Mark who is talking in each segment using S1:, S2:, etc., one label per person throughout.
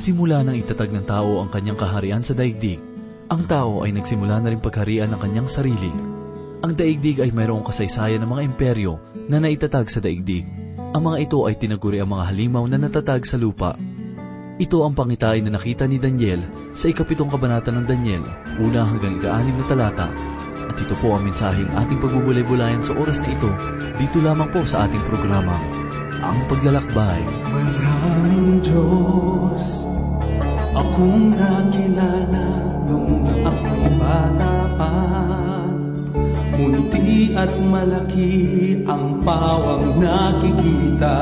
S1: Simula nang itatag ng tao ang kanyang kaharian sa daigdig, ang tao ay nagsimula na rin pagharian ng kanyang sarili. Ang daigdig ay mayroong kasaysayan ng mga imperyo na naitatag sa daigdig. Ang mga ito ay tinaguri ang mga halimaw na natatag sa lupa. Ito ang pangitain na nakita ni Daniel sa ikapitong kabanata ng Daniel, una hanggang ika-anim na talata. At ito po ang mensaheng ating pagbubulay-bulayan sa oras na ito, dito lamang po sa ating programa, Ang Paglalakbay.
S2: Maraming Diyos akong nakilala nung ako'y bata pa. Munti at malaki ang pawang nakikita.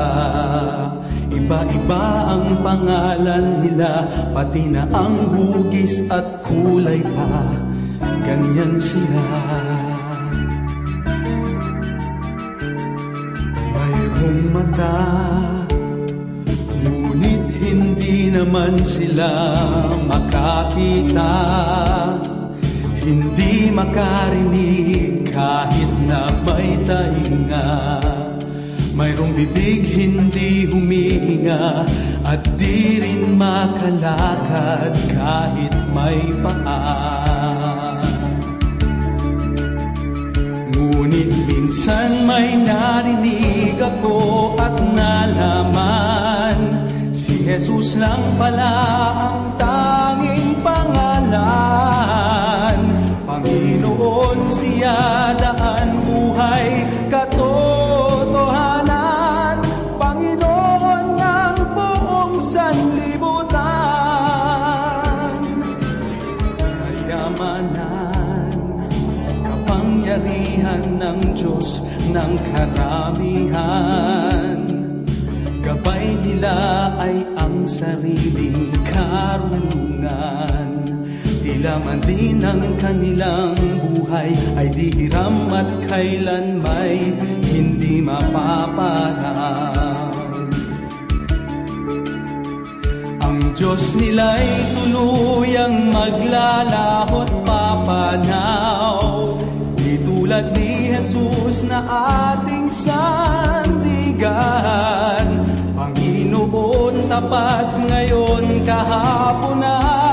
S2: Iba-iba ang pangalan nila, pati na ang hugis at kulay pa. Ganyan sila. Mayroong mata, hindi naman sila makakita. Hindi makarinig kahit na may tainga. Mayroong bibig hindi humihinga at di rin makalakad kahit may paa. Ngunit minsan may narinig ako at nalaman Jesus lang pala ang tanging pangalan. Panginoon siya daan buhay katotohanan. Panginoon ng buong sanlibutan. Kayamanan kapangyarihan ng Diyos ng karamihan. Gabay nila ay sariling karunungan. Tila man din ang kanilang buhay ay di hiram at kailan may hindi mapaparang. Ang Diyos nila'y tuluyang maglalahot papanaw Di tulad ni Jesus na ating sandigan Panginoon tapat ngayon kahapon at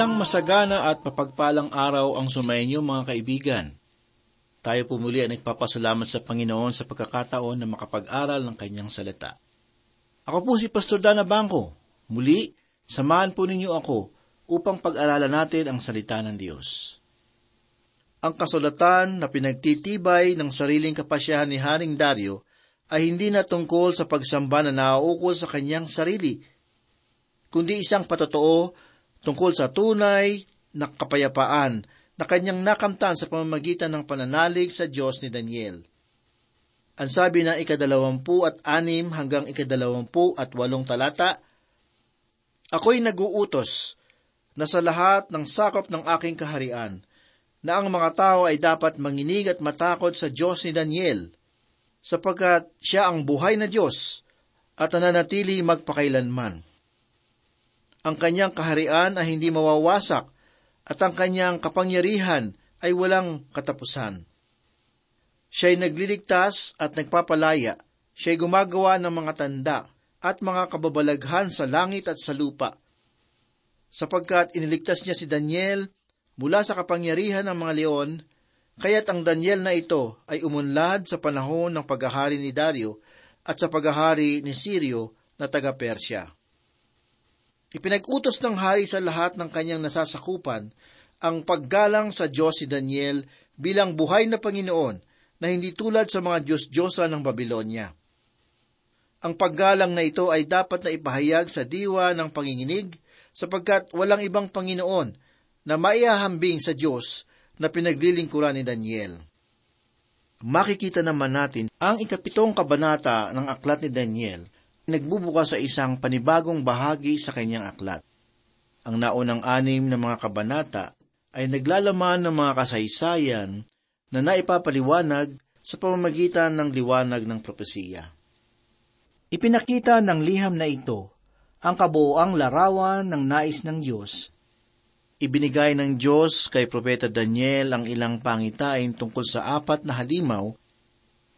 S3: Isang masagana at mapagpalang araw ang sumainyo mga kaibigan. Tayo po muli ay nagpapasalamat sa Panginoon sa pagkakataon na makapag-aral ng kanyang salita. Ako po si Pastor Dana Bangko. Muli, samahan po ninyo ako upang pag-aralan natin ang salita ng Diyos. Ang kasulatan na pinagtitibay ng sariling kapasyahan ni Haring Dario ay hindi na tungkol sa pagsamba na nauukol sa kanyang sarili, kundi isang patotoo tungkol sa tunay na kapayapaan na kanyang nakamtan sa pamamagitan ng pananalig sa Diyos ni Daniel. Ang sabi ng ikadalawampu at anim hanggang ikadalawampu at walong talata, Ako'y naguutos na sa lahat ng sakop ng aking kaharian, na ang mga tao ay dapat manginig at matakot sa Diyos ni Daniel, sapagkat siya ang buhay na Diyos at nananatili magpakailanman. Ang kanyang kaharian ay hindi mawawasak at ang kanyang kapangyarihan ay walang katapusan. Siya'y nagliligtas at nagpapalaya, siya'y gumagawa ng mga tanda at mga kababalaghan sa langit at sa lupa, sapagkat iniligtas niya si Daniel mula sa kapangyarihan ng mga leon, kaya't ang Daniel na ito ay umunlad sa panahon ng paghahari ni Dario at sa paghahari ni Sirio na taga-Persya. Ipinag-utos ng hari sa lahat ng kanyang nasasakupan ang paggalang sa Diyos si Daniel bilang buhay na Panginoon na hindi tulad sa mga Diyos-Diyosa ng Babylonia. Ang paggalang na ito ay dapat na ipahayag sa diwa ng panginginig sapagkat walang ibang Panginoon na maihahambing sa Diyos na pinaglilingkuran ni Daniel. makikita naman natin ang ikapitong kabanata ng aklat ni Daniel nagbubuka sa isang panibagong bahagi sa kanyang aklat. Ang naunang anim na mga kabanata ay naglalaman ng mga kasaysayan na naipapaliwanag sa pamamagitan ng liwanag ng propesiya. Ipinakita ng liham na ito ang kabuoang larawan ng nais ng Diyos. Ibinigay ng Diyos kay Propeta Daniel ang ilang pangitain tungkol sa apat na halimaw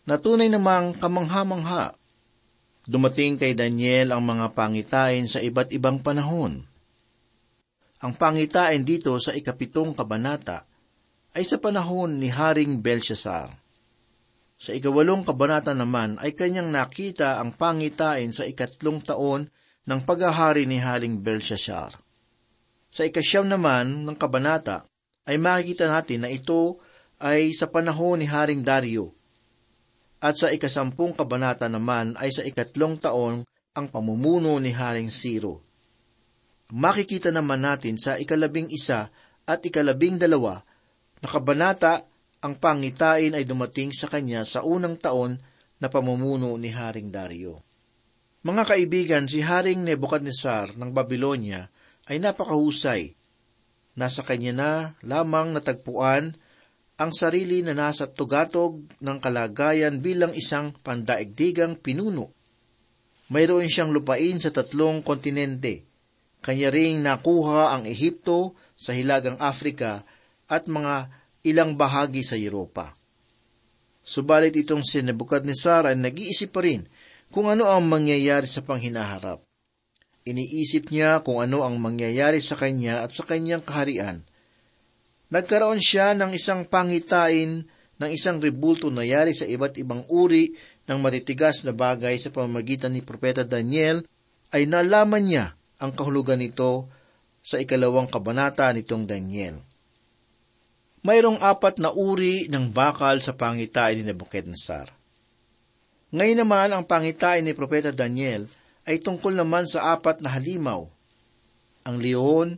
S3: na tunay namang kamangha-mangha. Dumating kay Daniel ang mga pangitain sa iba't ibang panahon. Ang pangitain dito sa ikapitong kabanata ay sa panahon ni Haring Belshazzar. Sa ikawalong kabanata naman ay kanyang nakita ang pangitain sa ikatlong taon ng paghahari ni Haring Belshazzar. Sa ikasyam naman ng kabanata ay makikita natin na ito ay sa panahon ni Haring Dario. At sa ikasampung kabanata naman ay sa ikatlong taon ang pamumuno ni Haring Siro makikita naman natin sa ikalabing isa at ikalabing dalawa na kabanata ang pangitain ay dumating sa kanya sa unang taon na pamumuno ni Haring Dario. Mga kaibigan, si Haring Nebuchadnezzar ng Babylonia ay napakahusay. Nasa kanya na lamang natagpuan ang sarili na nasa tugatog ng kalagayan bilang isang pandaigdigang pinuno. Mayroon siyang lupain sa tatlong kontinente, kanya ring nakuha ang Ehipto sa Hilagang Afrika at mga ilang bahagi sa Europa. Subalit itong si Nebuchadnezzar ay nag-iisip pa rin kung ano ang mangyayari sa panghinaharap. Iniisip niya kung ano ang mangyayari sa kanya at sa kanyang kaharian. Nagkaroon siya ng isang pangitain ng isang rebulto na yari sa iba't ibang uri ng matitigas na bagay sa pamamagitan ni Propeta Daniel ay nalaman niya ang kahulugan nito sa ikalawang kabanata nitong Daniel. Mayroong apat na uri ng bakal sa pangitain ni Nebuchadnezzar. Ngayon naman ang pangitain ni Propeta Daniel ay tungkol naman sa apat na halimaw. Ang leon,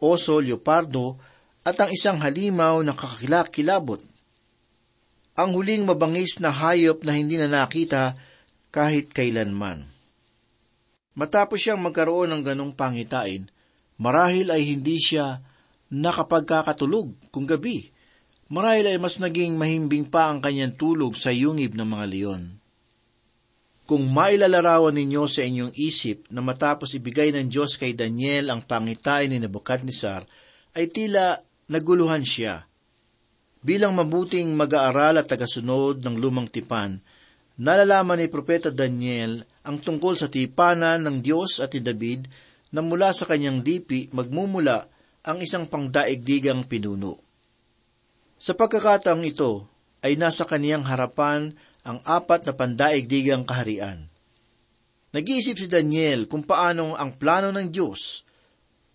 S3: oso, leopardo, at ang isang halimaw na kakakilakilabot. Ang huling mabangis na hayop na hindi na nakita kahit kailanman. Matapos siyang magkaroon ng ganong pangitain, marahil ay hindi siya nakapagkakatulog kung gabi. Marahil ay mas naging mahimbing pa ang kanyang tulog sa yungib ng mga leon. Kung mailalarawan ninyo sa inyong isip na matapos ibigay ng Diyos kay Daniel ang pangitain ni Nebuchadnezzar, ay tila naguluhan siya. Bilang mabuting mag-aaral at tagasunod ng lumang tipan, nalalaman ni Propeta Daniel ang tungkol sa tipanan ng Diyos at ni David na mula sa kanyang dipi magmumula ang isang pangdaigdigang pinuno. Sa pagkakataong ito ay nasa kaniyang harapan ang apat na pandaigdigang kaharian. Nag-iisip si Daniel kung paanong ang plano ng Diyos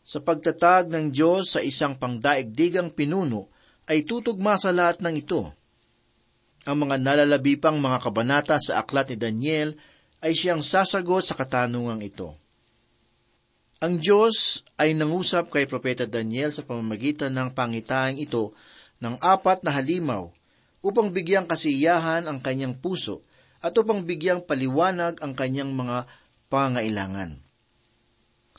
S3: sa pagtatag ng Diyos sa isang pangdaigdigang pinuno ay tutugma sa lahat ng ito. Ang mga nalalabi pang mga kabanata sa aklat ni Daniel ay siyang sasagot sa katanungang ito. Ang Diyos ay nangusap kay Propeta Daniel sa pamamagitan ng pangitaing ito ng apat na halimaw upang bigyang kasiyahan ang kanyang puso at upang bigyang paliwanag ang kanyang mga pangailangan.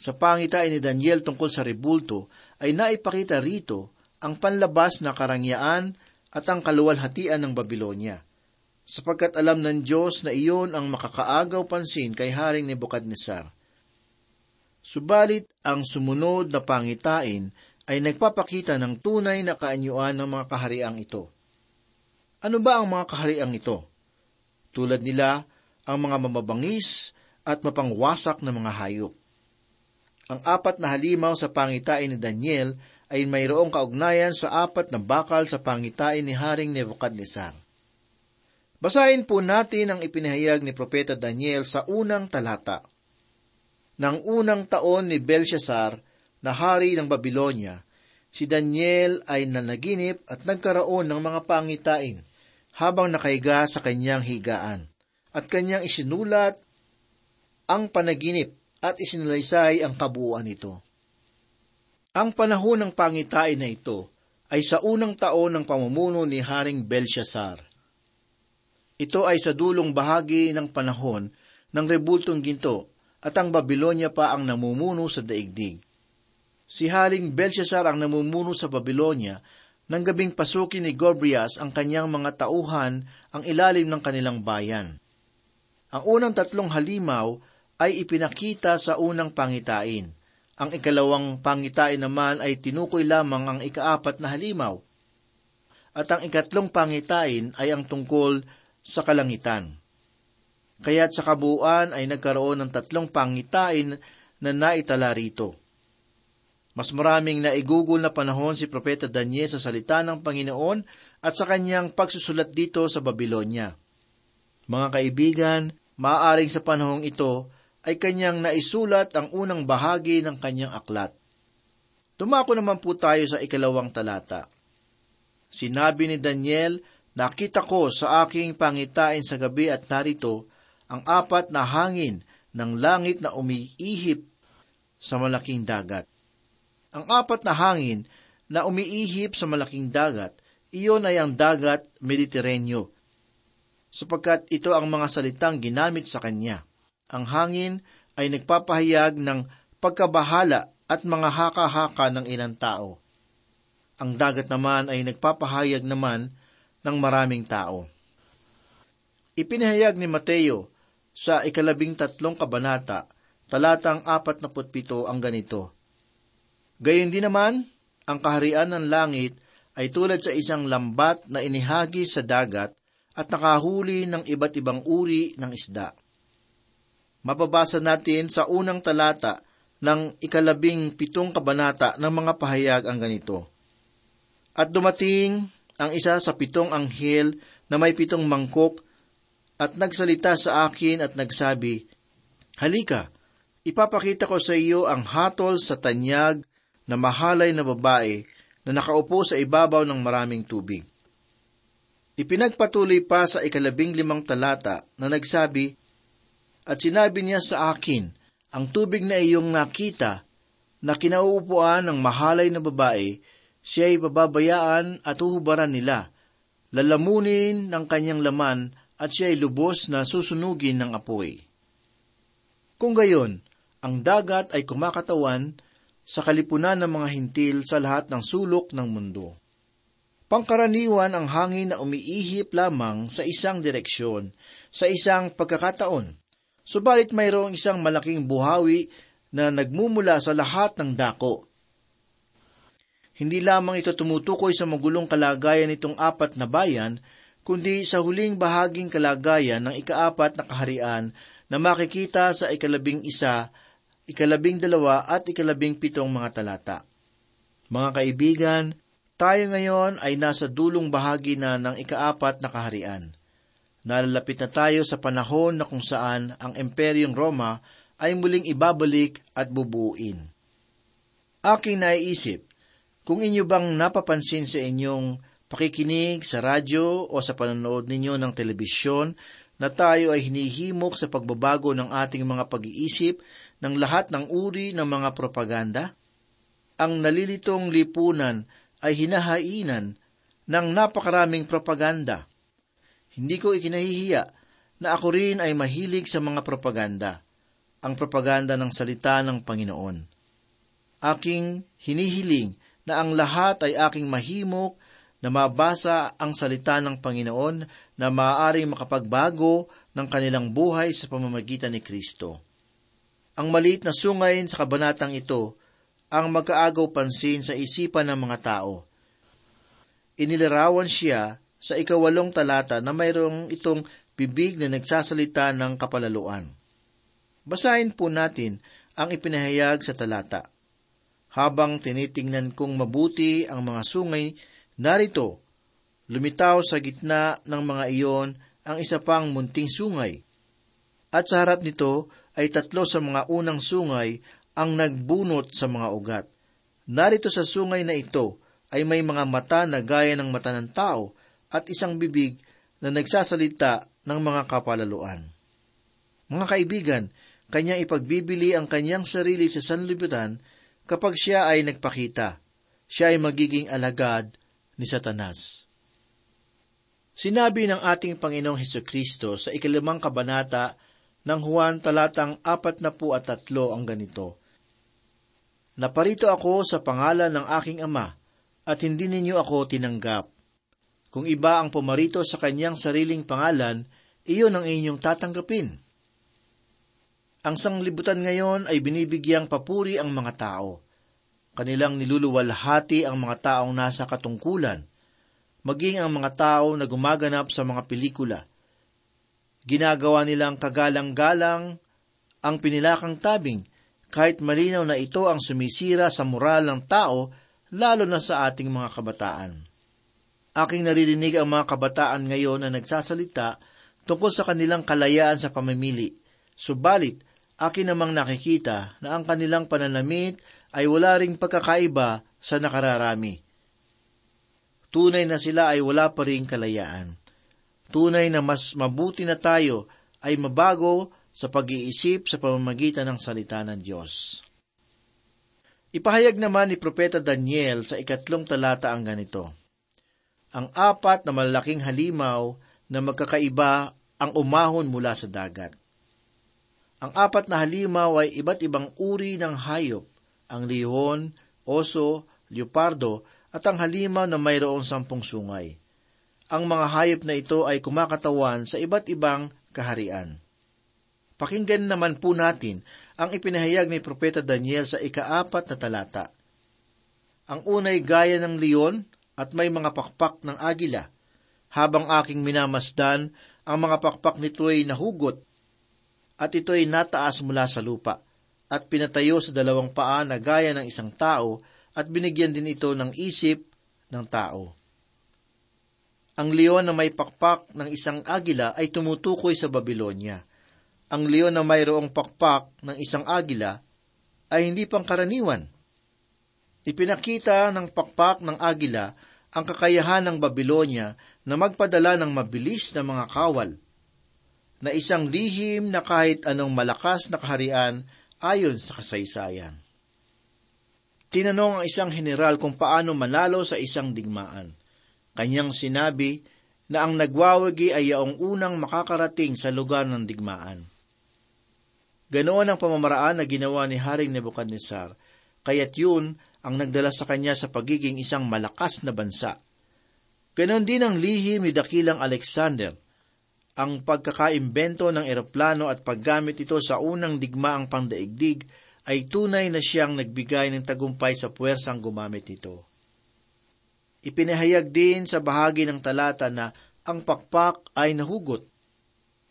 S3: Sa pangitain ni Daniel tungkol sa rebulto ay naipakita rito ang panlabas na karangyaan at ang kaluwalhatian ng Babylonia sapagkat alam ng Diyos na iyon ang makakaagaw pansin kay Haring Nebukadnesar. Subalit ang sumunod na pangitain ay nagpapakita ng tunay na kaanyuan ng mga kahariang ito. Ano ba ang mga kahariang ito? Tulad nila ang mga mamabangis at mapangwasak na mga hayop. Ang apat na halimaw sa pangitain ni Daniel ay mayroong kaugnayan sa apat na bakal sa pangitain ni Haring Nebuchadnezzar. Basahin po natin ang ipinahayag ni Propeta Daniel sa unang talata. Nang unang taon ni Belshazzar na hari ng Babylonia, si Daniel ay nanaginip at nagkaroon ng mga pangitain habang nakahiga sa kanyang higaan at kanyang isinulat ang panaginip at isinalaysay ang kabuuan nito. Ang panahon ng pangitain na ito ay sa unang taon ng pamumuno ni Haring Belshazzar. Ito ay sa dulong bahagi ng panahon ng rebultong ginto at ang Babylonia pa ang namumuno sa daigdig. Si Haring Belshazzar ang namumuno sa Babylonia nang gabing pasukin ni Gobrias ang kanyang mga tauhan ang ilalim ng kanilang bayan. Ang unang tatlong halimaw ay ipinakita sa unang pangitain. Ang ikalawang pangitain naman ay tinukoy lamang ang ikaapat na halimaw. At ang ikatlong pangitain ay ang tungkol sa kalangitan. Kaya't sa kabuuan ay nagkaroon ng tatlong pangitain na naitala rito. Mas maraming naigugol na panahon si Propeta Daniel sa salita ng Panginoon at sa kanyang pagsusulat dito sa Babylonia. Mga kaibigan, maaaring sa panahong ito ay kanyang naisulat ang unang bahagi ng kanyang aklat. Tumako naman po tayo sa ikalawang talata. Sinabi ni Daniel, Nakita ko sa aking pangitain sa gabi at narito ang apat na hangin ng langit na umiihip sa malaking dagat. Ang apat na hangin na umiihip sa malaking dagat, iyon ay ang dagat Mediteraneo, sapagkat ito ang mga salitang ginamit sa kanya. Ang hangin ay nagpapahayag ng pagkabahala at mga haka-haka ng ilang tao. Ang dagat naman ay nagpapahayag naman ng maraming tao. Ipinahayag ni Mateo sa ikalabing tatlong kabanata, talatang apat na putpito ang ganito. Gayon din naman, ang kaharian ng langit ay tulad sa isang lambat na inihagi sa dagat at nakahuli ng iba't ibang uri ng isda. Mababasa natin sa unang talata ng ikalabing pitong kabanata ng mga pahayag ang ganito. At dumating ang isa sa pitong anghel na may pitong mangkok at nagsalita sa akin at nagsabi, Halika, ipapakita ko sa iyo ang hatol sa tanyag na mahalay na babae na nakaupo sa ibabaw ng maraming tubig. Ipinagpatuloy pa sa ikalabing limang talata na nagsabi, At sinabi niya sa akin, ang tubig na iyong nakita na kinauupuan ng mahalay na babae, siya ay bababayaan at uhubaran nila, lalamunin ng kanyang laman at siya ay lubos na susunugin ng apoy. Kung gayon, ang dagat ay kumakatawan sa kalipunan ng mga hintil sa lahat ng sulok ng mundo. Pangkaraniwan ang hangin na umiihip lamang sa isang direksyon, sa isang pagkakataon. Subalit mayroong isang malaking buhawi na nagmumula sa lahat ng dako. Hindi lamang ito tumutukoy sa magulong kalagayan nitong apat na bayan, kundi sa huling bahaging kalagayan ng ikaapat na kaharian na makikita sa ikalabing isa ikalabing dalawa at ikalabing pitong mga talata. Mga kaibigan, tayo ngayon ay nasa dulong bahagi na ng ikaapat na kaharian. Nalalapit na tayo sa panahon na kung saan ang Imperyong Roma ay muling ibabalik at bubuuin. Aking naiisip, kung inyo bang napapansin sa inyong pakikinig sa radyo o sa panonood ninyo ng telebisyon na tayo ay hinihimok sa pagbabago ng ating mga pag-iisip ng lahat ng uri ng mga propaganda? Ang nalilitong lipunan ay hinahainan ng napakaraming propaganda. Hindi ko ikinahihiya na ako rin ay mahilig sa mga propaganda, ang propaganda ng salita ng Panginoon. Aking hinihiling na ang lahat ay aking mahimok na mabasa ang salita ng Panginoon na maaaring makapagbago ng kanilang buhay sa pamamagitan ni Kristo. Ang maliit na sungay sa kabanatang ito ang magkaagaw pansin sa isipan ng mga tao. Inilarawan siya sa ikawalong talata na mayroong itong bibig na nagsasalita ng kapalaluan. Basahin po natin ang ipinahayag sa talata. Habang tinitingnan kong mabuti ang mga sungay, narito, lumitaw sa gitna ng mga iyon ang isa pang munting sungay. At sa harap nito ay tatlo sa mga unang sungay ang nagbunot sa mga ugat. Narito sa sungay na ito ay may mga mata na gaya ng mata ng tao at isang bibig na nagsasalita ng mga kapalaluan. Mga kaibigan, kanyang ipagbibili ang kanyang sarili sa sanlibutan kapag siya ay nagpakita. Siya ay magiging alagad ni Satanas. Sinabi ng ating Panginoong Heso Kristo sa ikalimang kabanata ng Juan talatang apat na po at tatlo ang ganito. Naparito ako sa pangalan ng aking Ama, at hindi ninyo ako tinanggap. Kung iba ang pumarito sa kanyang sariling pangalan, iyon ang inyong tatanggapin. Ang sanglibutan ngayon ay binibigyang papuri ang mga tao. Kanilang niluluwalhati ang mga taong nasa katungkulan, maging ang mga tao na gumaganap sa mga pelikula. Ginagawa nilang kagalang-galang ang pinilakang tabing, kahit malinaw na ito ang sumisira sa moral ng tao, lalo na sa ating mga kabataan. Aking naririnig ang mga kabataan ngayon na nagsasalita tungkol sa kanilang kalayaan sa pamimili. Subalit, akin namang nakikita na ang kanilang pananamit ay wala ring pagkakaiba sa nakararami. Tunay na sila ay wala pa ring kalayaan. Tunay na mas mabuti na tayo ay mabago sa pag-iisip sa pamamagitan ng salita ng Diyos. Ipahayag naman ni Propeta Daniel sa ikatlong talata ang ganito. Ang apat na malalaking halimaw na magkakaiba ang umahon mula sa dagat. Ang apat na halimaw ay iba't ibang uri ng hayop, ang lihon, oso, leopardo, at ang halimaw na mayroong sampung sungay. Ang mga hayop na ito ay kumakatawan sa iba't ibang kaharian. Pakinggan naman po natin ang ipinahayag ni Propeta Daniel sa ikaapat na talata. Ang unay gaya ng leon at may mga pakpak ng agila. Habang aking minamasdan, ang mga pakpak nito ay nahugot at ito ay nataas mula sa lupa at pinatayo sa dalawang paa na gaya ng isang tao at binigyan din ito ng isip ng tao. Ang leon na may pakpak ng isang agila ay tumutukoy sa Babylonia. Ang leon na mayroong pakpak ng isang agila ay hindi pangkaraniwan. Ipinakita ng pakpak ng agila ang kakayahan ng Babylonia na magpadala ng mabilis na mga kawal, na isang lihim na kahit anong malakas na kaharian ayon sa kasaysayan. Tinanong ang isang general kung paano manalo sa isang digmaan. Kanyang sinabi na ang nagwawagi ay yaong unang makakarating sa lugar ng digmaan. Ganoon ang pamamaraan na ginawa ni Haring Nebuchadnezzar, kaya't yun ang nagdala sa kanya sa pagiging isang malakas na bansa. Ganon din ang lihim ni Dakilang Alexander, ang pagkakaimbento ng eroplano at paggamit ito sa unang digmaang pangdaigdig ay tunay na siyang nagbigay ng tagumpay sa puwersang gumamit ito. Ipinahayag din sa bahagi ng talata na ang pakpak ay nahugot,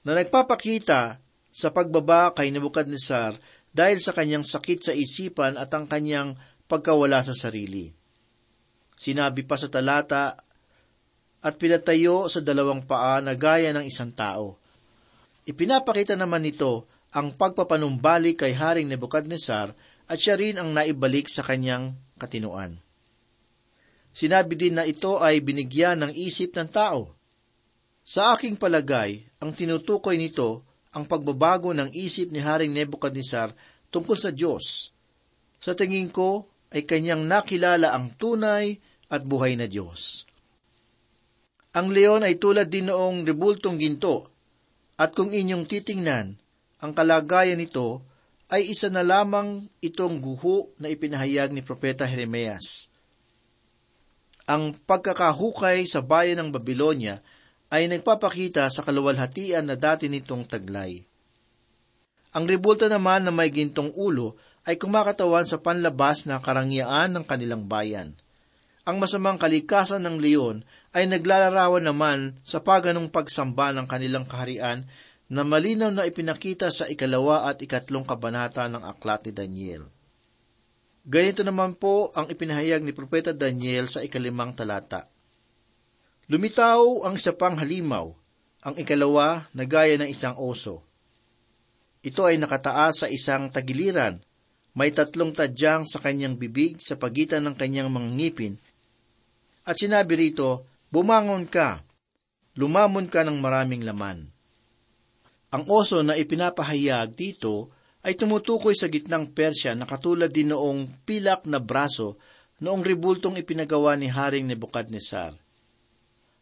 S3: na nagpapakita sa pagbaba kay Nebuchadnezzar dahil sa kanyang sakit sa isipan at ang kanyang pagkawala sa sarili. Sinabi pa sa talata, at pinatayo sa dalawang paa na gaya ng isang tao. Ipinapakita naman nito ang pagpapanumbalik kay Haring Nebuchadnezzar at siya rin ang naibalik sa kanyang katinuan. Sinabi din na ito ay binigyan ng isip ng tao. Sa aking palagay, ang tinutukoy nito ang pagbabago ng isip ni Haring Nebuchadnezzar tungkol sa Diyos. Sa tingin ko ay kanyang nakilala ang tunay at buhay na Diyos. Ang leon ay tulad din noong rebultong ginto, at kung inyong titingnan, ang kalagayan nito ay isa na lamang itong guho na ipinahayag ni Propeta Jeremias. Ang pagkakahukay sa bayan ng Babylonia ay nagpapakita sa kaluwalhatian na dati nitong taglay. Ang rebulta naman na may gintong ulo ay kumakatawan sa panlabas na karangyaan ng kanilang bayan. Ang masamang kalikasan ng leon ay naglalarawan naman sa paganong pagsamba ng kanilang kaharian na malinaw na ipinakita sa ikalawa at ikatlong kabanata ng aklat ni Daniel. Ganito naman po ang ipinahayag ni Propeta Daniel sa ikalimang talata. Lumitaw ang isa pang halimaw, ang ikalawa na gaya ng isang oso. Ito ay nakataas sa isang tagiliran, may tatlong tadyang sa kanyang bibig sa pagitan ng kanyang mga ngipin, at sinabi rito, Bumangon ka, lumamon ka ng maraming laman. Ang oso na ipinapahayag dito ay tumutukoy sa gitnang Persya na katulad din noong pilak na braso noong ribultong ipinagawa ni Haring Nebukadnesar.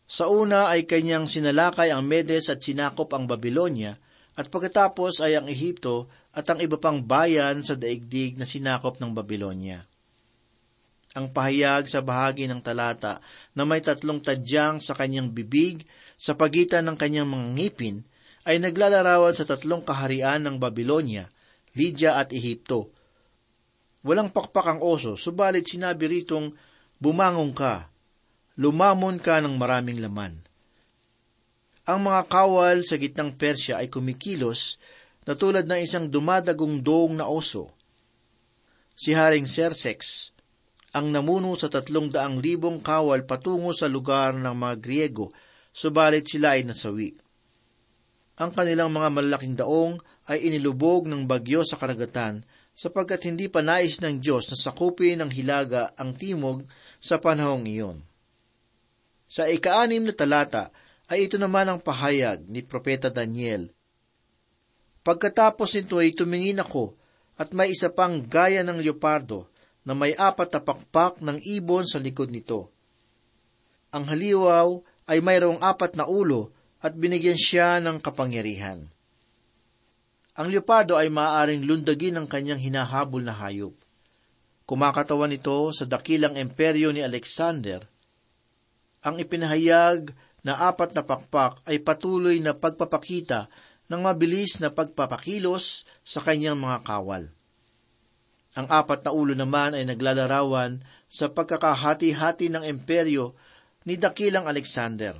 S3: Sa una ay kanyang sinalakay ang Medes at sinakop ang Babylonia, at pagkatapos ay ang Ehipto at ang iba pang bayan sa daigdig na sinakop ng Babylonia. Ang pahayag sa bahagi ng talata na may tatlong tadyang sa kanyang bibig sa pagitan ng kanyang mga ngipin ay naglalarawan sa tatlong kaharian ng Babylonia, Lydia at Ehipto. Walang pakpak ang oso, subalit sinabi ritong, Bumangong ka, lumamon ka ng maraming laman. Ang mga kawal sa gitnang Persya ay kumikilos na tulad ng isang dumadagong doong na oso. Si Haring Sersex, ang namuno sa tatlong daang libong kawal patungo sa lugar ng mga Griego, subalit sila ay nasawi. Ang kanilang mga malalaking daong ay inilubog ng bagyo sa karagatan sapagkat hindi pa nais ng Diyos na sakupin ng hilaga ang timog sa panahong iyon. Sa ikaanim na talata ay ito naman ang pahayag ni Propeta Daniel. Pagkatapos nito ay tumingin ako at may isa pang gaya ng leopardo na may apat na pakpak ng ibon sa likod nito. Ang haliwaw ay mayroong apat na ulo at binigyan siya ng kapangyarihan. Ang leopardo ay maaaring lundagin ng kanyang hinahabol na hayop. Kumakatawan ito sa dakilang imperyo ni Alexander – ang ipinahayag na apat na pakpak ay patuloy na pagpapakita ng mabilis na pagpapakilos sa kanyang mga kawal. Ang apat na ulo naman ay naglalarawan sa pagkakahati-hati ng imperyo ni Dakilang Alexander.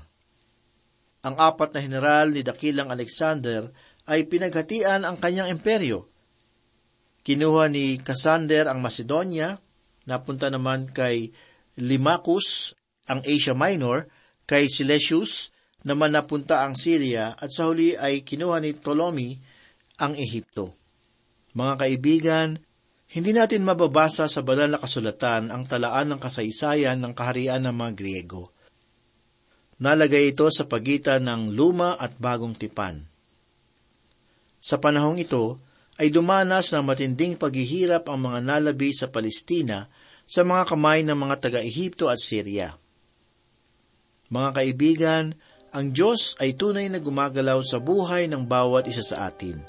S3: Ang apat na general ni Dakilang Alexander ay pinaghatian ang kanyang imperyo. Kinuha ni Cassander ang Macedonia, napunta naman kay Limacus ang Asia Minor, kay Silesius naman napunta ang Syria at sa huli ay kinuha ni Ptolemy ang Ehipto. Mga kaibigan, hindi natin mababasa sa banal na kasulatan ang talaan ng kasaysayan ng kaharian ng mga Griego. Nalagay ito sa pagitan ng luma at bagong tipan. Sa panahong ito, ay dumanas ng matinding paghihirap ang mga nalabi sa Palestina sa mga kamay ng mga taga-Ehipto at Syria. Mga kaibigan, ang Diyos ay tunay na gumagalaw sa buhay ng bawat isa sa atin.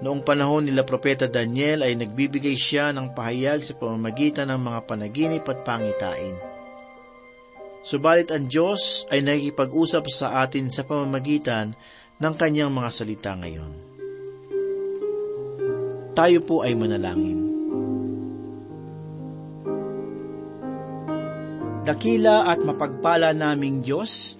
S3: Noong panahon nila Propeta Daniel ay nagbibigay siya ng pahayag sa pamamagitan ng mga panaginip at pangitain. Subalit ang Diyos ay nakikipag-usap sa atin sa pamamagitan ng kanyang mga salita ngayon. Tayo po ay manalangin. Dakila at mapagpala naming Diyos,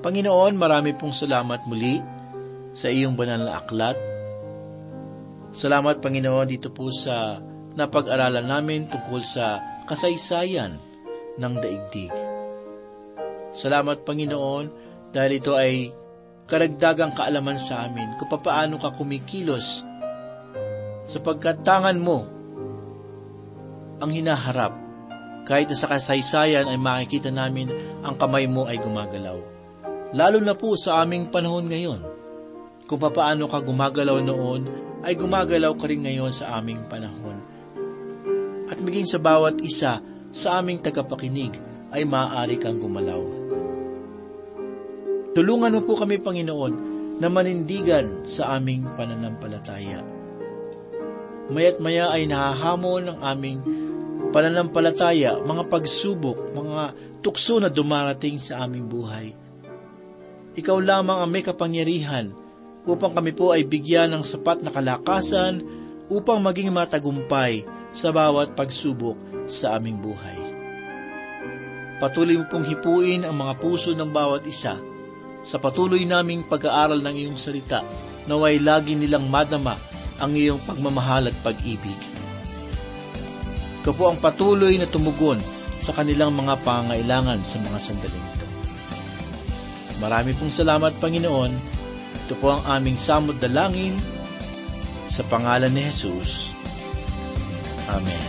S3: Panginoon, marami pong salamat muli sa iyong banal na aklat. Salamat, Panginoon, dito po sa napag-aralan namin tungkol sa kasaysayan ng daigdig. Salamat, Panginoon, dahil ito ay karagdagang kaalaman sa amin kung paano ka kumikilos sapagkat tangan mo ang hinaharap. Kahit sa kasaysayan ay makikita namin ang kamay mo ay gumagalaw. Lalo na po sa aming panahon ngayon. Kung papaano ka gumagalaw noon, ay gumagalaw ka rin ngayon sa aming panahon. At maging sa bawat isa sa aming tagapakinig ay maaari kang gumalaw. Tulungan mo po kami, Panginoon, na manindigan sa aming pananampalataya. Mayat maya ay nahahamon ng aming pananampalataya, mga pagsubok, mga tukso na dumarating sa aming buhay ikaw lamang ang may kapangyarihan upang kami po ay bigyan ng sapat na kalakasan upang maging matagumpay sa bawat pagsubok sa aming buhay. Patuloy mo pong hipuin ang mga puso ng bawat isa sa patuloy naming pag-aaral ng iyong salita naway lagi nilang madama ang iyong pagmamahal at pag-ibig. Ikaw po ang patuloy na tumugon sa kanilang mga pangailangan sa mga sandaling. Marami pong salamat, Panginoon. Ito po ang aming samod dalangin sa pangalan ni Jesus. Amen.